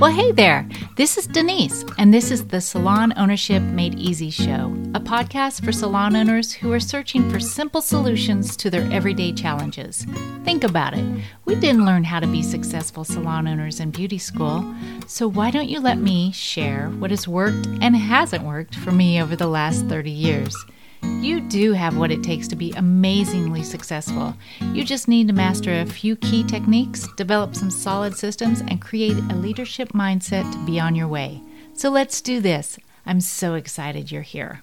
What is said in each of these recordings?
Well, hey there. This is Danise, and this is the Salon Ownership Made Easy Show, a podcast for salon owners who are searching for simple solutions to their everyday challenges. Think about it. We didn't learn how to be successful salon owners in beauty school, so why don't you let me share what has worked and hasn't worked for me over the last 30 years? You do have what it takes to be amazingly successful. You just need to master a few key techniques, develop some solid systems, and create a leadership mindset to be on your way. So let's do this. I'm so excited you're here.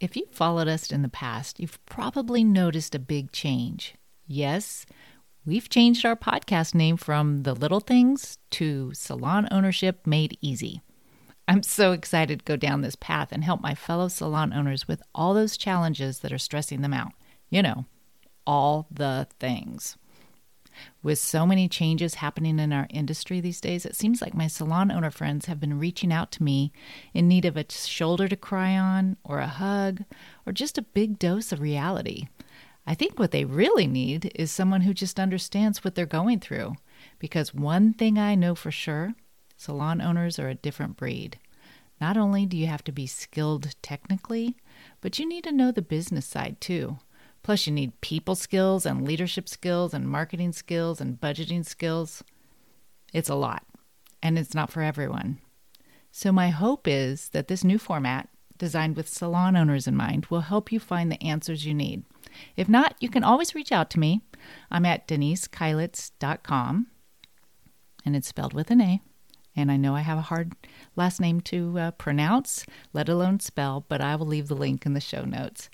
If you've followed us in the past, you've probably noticed a big change. Yes, we've changed our podcast name from The Little Things to Salon Ownership Made Easy. I'm so excited to go down this path and help my fellow salon owners with all those challenges that are stressing them out. You know, all the things. With so many changes happening in our industry these days, it seems like my salon owner friends have been reaching out to me in need of a shoulder to cry on, or a hug, or just a big dose of reality. I think what they really need is someone who just understands what they're going through. Because one thing I know for sure salon owners are a different breed. Not only do you have to be skilled technically, but you need to know the business side too. Plus, you need people skills and leadership skills and marketing skills and budgeting skills. It's a lot, and it's not for everyone. So, my hope is that this new format, designed with salon owners in mind, will help you find the answers you need. If not, you can always reach out to me. I'm at danisekeilitz.com, and it's spelled with an A. And I know I have a hard last name to uh, pronounce, let alone spell, but I will leave the link in the show notes.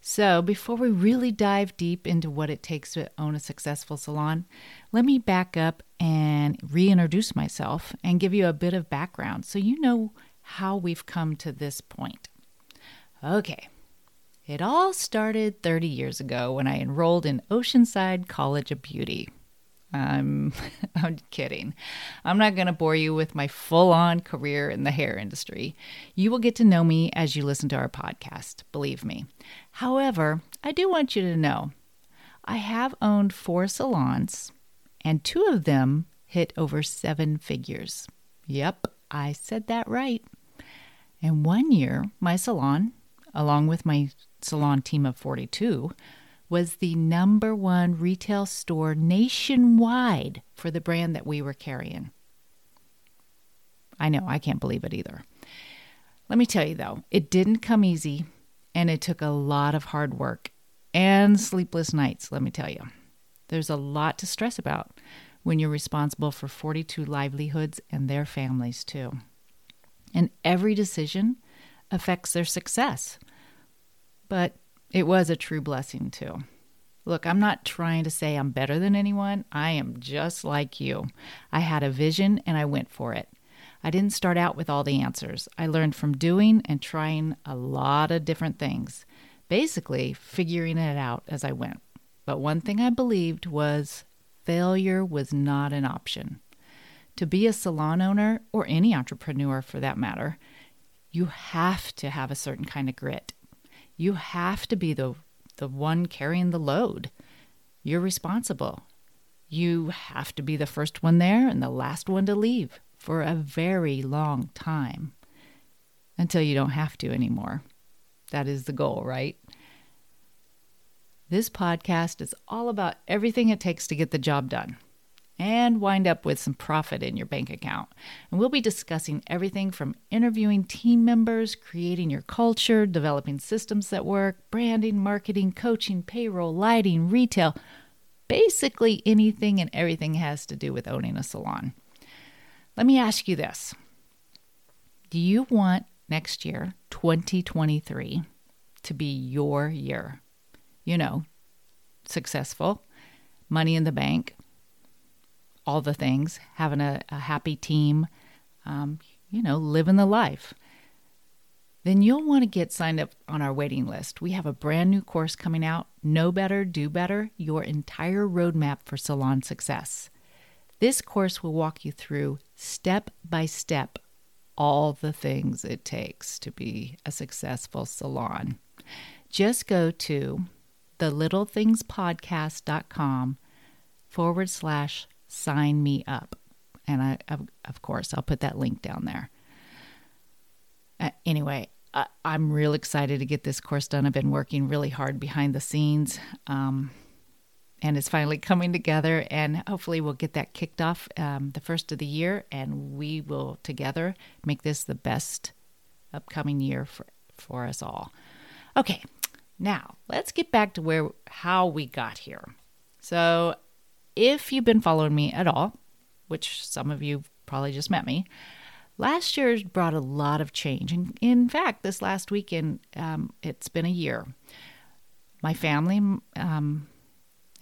So, before we really dive deep into what it takes to own a successful salon, let me back up and reintroduce myself and give you a bit of background so you know how we've come to this point. Okay. It all started 30 years ago when I enrolled in Oceanside College of Beauty. I'm I'm kidding. I'm not going to bore you with my full-on career in the hair industry. You will get to know me as you listen to our podcast, believe me. However, I do want you to know I have owned 4 salons and 2 of them hit over 7 figures. Yep, I said that right. And one year, my salon, along with my salon team of 42, was the number one retail store nationwide for the brand that we were carrying. I know, I can't believe it either. Let me tell you though, it didn't come easy and it took a lot of hard work and sleepless nights, let me tell you. There's a lot to stress about when you're responsible for 42 livelihoods and their families too. And every decision affects their success. But it was a true blessing, too. Look, I'm not trying to say I'm better than anyone. I am just like you. I had a vision and I went for it. I didn't start out with all the answers. I learned from doing and trying a lot of different things, basically figuring it out as I went. But one thing I believed was failure was not an option. To be a salon owner, or any entrepreneur for that matter, you have to have a certain kind of grit. You have to be the, the one carrying the load. You're responsible. You have to be the first one there and the last one to leave for a very long time until you don't have to anymore. That is the goal, right? This podcast is all about everything it takes to get the job done and wind up with some profit in your bank account. And we'll be discussing everything from interviewing team members, creating your culture, developing systems that work, branding, marketing, coaching, payroll, lighting, retail basically anything and everything has to do with owning a salon. Let me ask you this Do you want next year, 2023, to be your year? You know, successful, money in the bank, all the things, having a, a happy team, um, you know, living the life, then you'll want to get signed up on our waiting list. We have a brand new course coming out Know Better, Do Better Your Entire Roadmap for Salon Success. This course will walk you through step by step all the things it takes to be a successful salon. Just go to thelittlethingspodcast.com forward slash sign me up. And I, of, course, I'll put that link down there. Uh, anyway, I, am real excited to get this course done. I've been working really hard behind the scenes. Um, and it's finally coming together. And hopefully, we'll get that kicked off um, the first of the year, and we will together make this the best upcoming year for, for us all. Okay, now let's get back to where how we got here. So, if you've been following me at all, which some of you probably just met me, last year brought a lot of change. And in fact, this last weekend, um, it's been a year. My family um,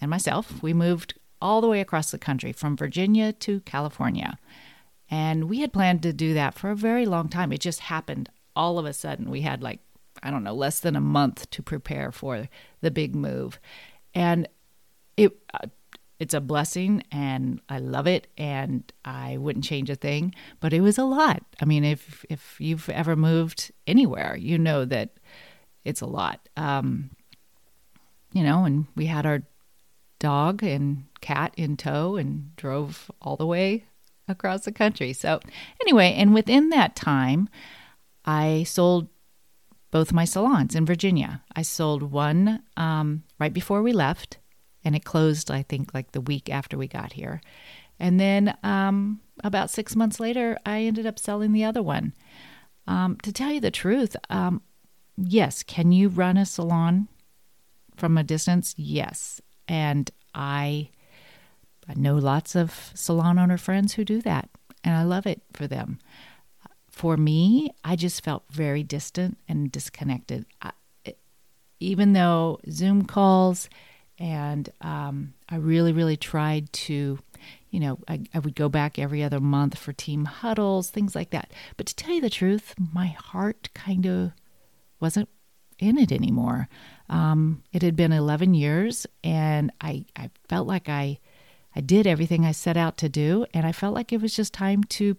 and myself, we moved all the way across the country from Virginia to California. And we had planned to do that for a very long time. It just happened all of a sudden. We had like, I don't know, less than a month to prepare for the big move. And it uh, it's a blessing and I love it and I wouldn't change a thing, but it was a lot. I mean, if if you've ever moved anywhere, you know that it's a lot. Um, you know, and we had our dog and cat in tow and drove all the way across the country. So, anyway, and within that time, I sold both my salons in Virginia. I sold one um, right before we left, and it closed, I think, like the week after we got here. And then um, about six months later, I ended up selling the other one. Um, to tell you the truth, um, yes, can you run a salon from a distance? Yes. And I, I know lots of salon owner friends who do that, and I love it for them. For me, I just felt very distant and disconnected. I, even though Zoom calls and um, I really, really tried to, you know, I, I, would go back every other month for team huddles, things like that. But to tell you the truth, my heart kind of wasn't in it anymore. Um, it had been 11 years, and I, I felt like I, I did everything I set out to do, and I felt like it was just time to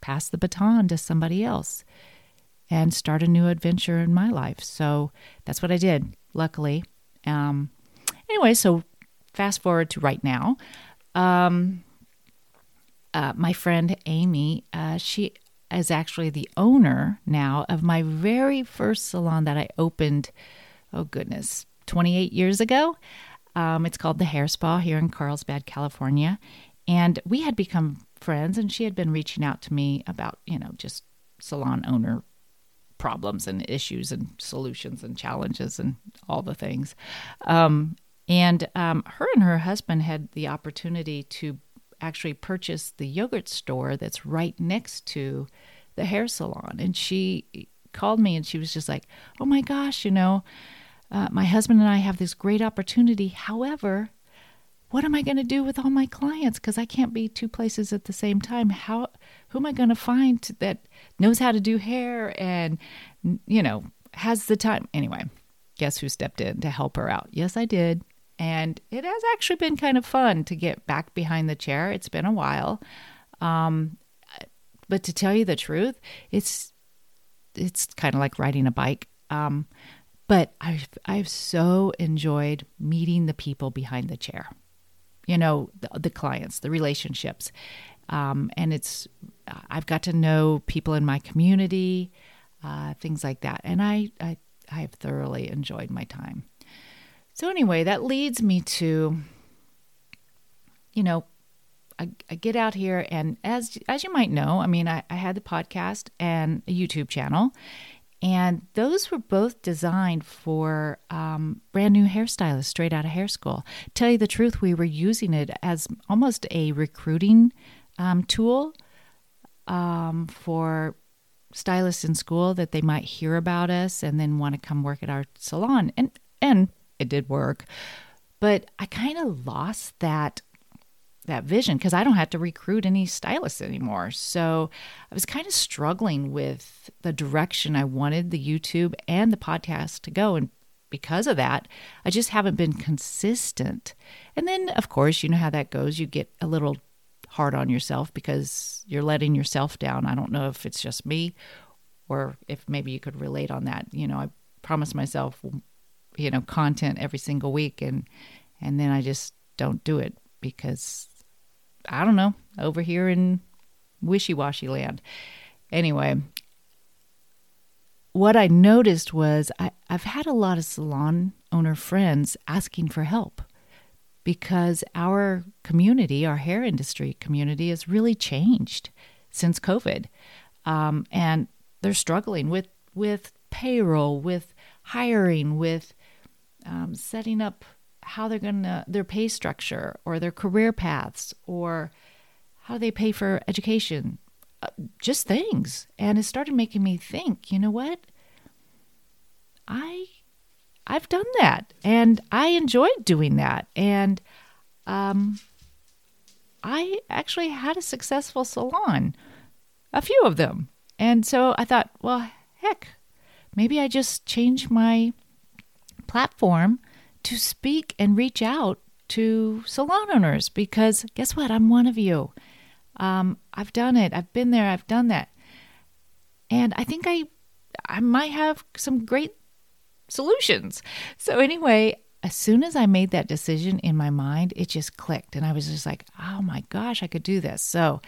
pass the baton to somebody else and start a new adventure in my life. So that's what I did, luckily. Um, anyway, so fast forward to right now. Um, uh, my friend Amy, uh, she is actually the owner now of my very first salon that I opened oh goodness, 28 years ago. Um, it's called the Hair Spa here in Carlsbad, California. And we had become friends, and she had been reaching out to me about, you know, just salon owner problems and issues and solutions and challenges and all the things. Um, and um, her and her husband had the opportunity to actually purchase the yogurt store that's right next to the hair salon. And she called me and she was just like, oh my gosh, you know, uh, my husband and I have this great opportunity. However, what am I going to do with all my clients? Because I can't be two places at the same time. How who am I going to find that knows how to do hair and you know has the time? Anyway, guess who stepped in to help her out? Yes, I did. And it has actually been kind of fun to get back behind the chair. It's been a while. Um, but to tell you the truth, it's it's kind of like riding a bike. Um, but I've, I've so enjoyed meeting the people behind the chair, you know, the, the clients, the relationships. Um, and it's, I've got to know people in my community, uh, things like that. And I, I, I have thoroughly enjoyed my time. So, anyway, that leads me to, you know, I, I, get out here and as as you might know, I mean, I, I had the podcast and a YouTube channel, and those were both designed for um, brand new hairstylists straight out of hair school. Tell you the truth, we were using it as almost a recruiting um, tool um, for stylists in school that they might hear about us and then want to come work at our salon. And and it did work, but I kind of lost that that vision because I don't have to recruit any stylists anymore. So I was kind of struggling with the direction I wanted the YouTube and the podcast to go. And because of that, I just haven't been consistent. And then, of course, you know how that goes. You get a little hard on yourself because you're letting yourself down. I don't know if it's just me or if maybe you could relate on that. You know, I promise myself, you know, content every single week and and then I just don't do it because I don't know, over here in wishy washy land. Anyway, what I noticed was I, I've had a lot of salon owner friends asking for help because our community, our hair industry community, has really changed since COVID. Um, and they're struggling with, with payroll, with hiring, with um, setting up how they're going to, their pay structure or their career paths or how they pay for education, uh, just things. And it started making me think, you know what? I I've done that and I enjoyed doing that. And um, I actually had a successful salon, a few of them. And so I thought, well, heck, maybe I just change my platform to speak and reach out to salon owners because guess what? I'm one of you. Um, I've done it. I've been there. I've done that. And I think I I might have some great solutions. So, anyway, as soon as I made that decision in my mind, it just clicked. And I was just like, oh my gosh, I could do this. So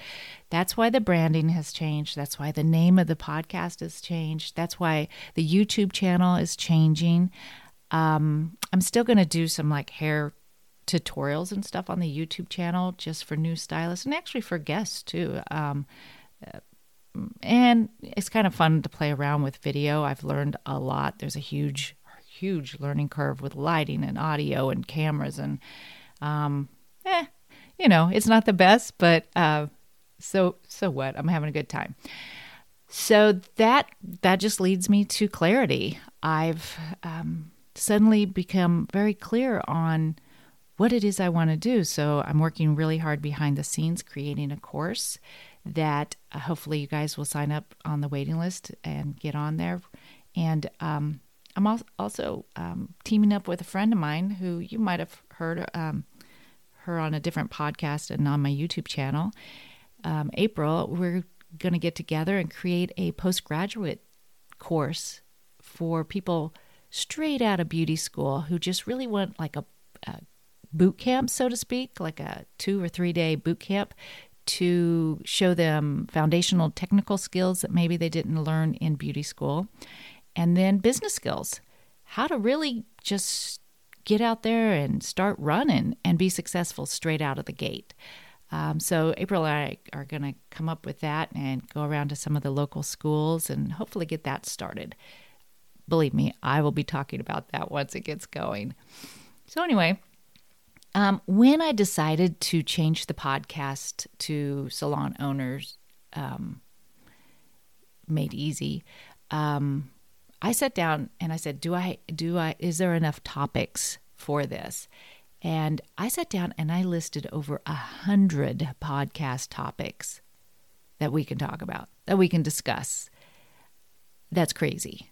that's why the branding has changed. That's why the name of the podcast has changed. That's why the YouTube channel is changing. Um, I'm still going to do some like hair tutorials and stuff on the YouTube channel just for new stylists and actually for guests too. Um, and it's kind of fun to play around with video. I've learned a lot. There's a huge, huge learning curve with lighting and audio and cameras, and um, eh, you know, it's not the best, but uh, so so what? I'm having a good time. So that that just leads me to clarity. I've um, suddenly become very clear on what it is I want to do. So I'm working really hard behind the scenes, creating a course that uh, hopefully you guys will sign up on the waiting list and get on there. And um, I'm also um, teaming up with a friend of mine who you might have heard um, her on a different podcast and on my YouTube channel. Um, April, we're going to get together and create a postgraduate course for people straight out of beauty school who just really want like a, a boot camp, so to speak, like a two or three day boot camp to show them foundational technical skills that maybe they didn't learn in beauty school, and then business skills, how to really just get out there and start running and be successful straight out of the gate. Um, so April and I are going to come up with that and go around to some of the local schools and hopefully get that started. Believe me, I will be talking about that once it gets going. So anyway, um, when I decided to change the podcast to Salon Owners um, Made Easy, um, I sat down and I said, "Do I? Do I? Is there enough topics for this?" And I sat down and I listed over a hundred podcast topics that we can talk about, that we can discuss. That's crazy.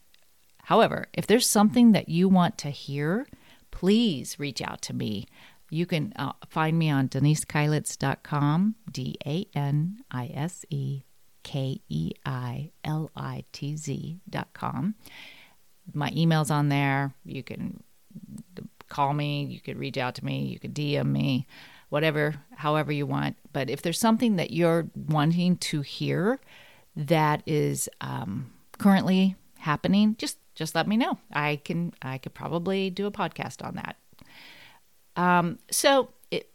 However, if there's something that you want to hear, please reach out to me. You can uh, find me on DaniseKeilitz.com, D A N I S E K E I L I T Z.com. My email's on there. You can call me, you could reach out to me, you could DM me, whatever, however you want. But if there's something that you're wanting to hear that is um, currently happening, just just let me know. I can I could probably do a podcast on that. Um, so it,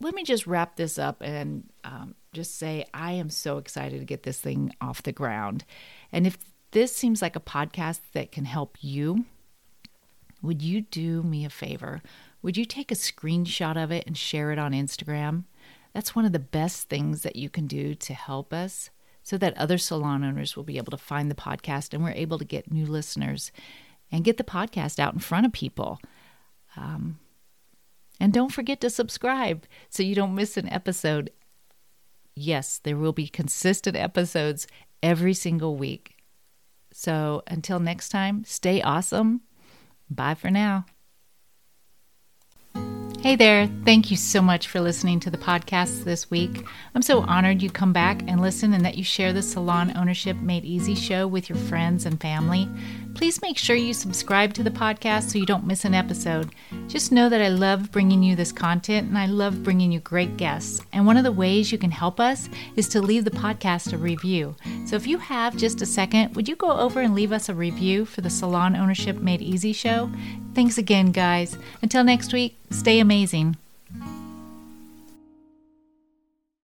let me just wrap this up and um, just say I am so excited to get this thing off the ground. And if this seems like a podcast that can help you, would you do me a favor? Would you take a screenshot of it and share it on Instagram? That's one of the best things that you can do to help us so that other salon owners will be able to find the podcast and we're able to get new listeners and get the podcast out in front of people. Um, and don't forget to subscribe so you don't miss an episode. Yes, there will be consistent episodes every single week. So until next time, stay awesome. Bye for now. Hey there. Thank you so much for listening to the podcast this week. I'm so honored you come back and listen and that you share the Salon Ownership Made Easy show with your friends and family. Please make sure you subscribe to the podcast so you don't miss an episode. Just know that I love bringing you this content and I love bringing you great guests. And one of the ways you can help us is to leave the podcast a review. So if you have just a second, would you go over and leave us a review for the Salon Ownership Made Easy show? Thanks again, guys. Until next week, stay amazing.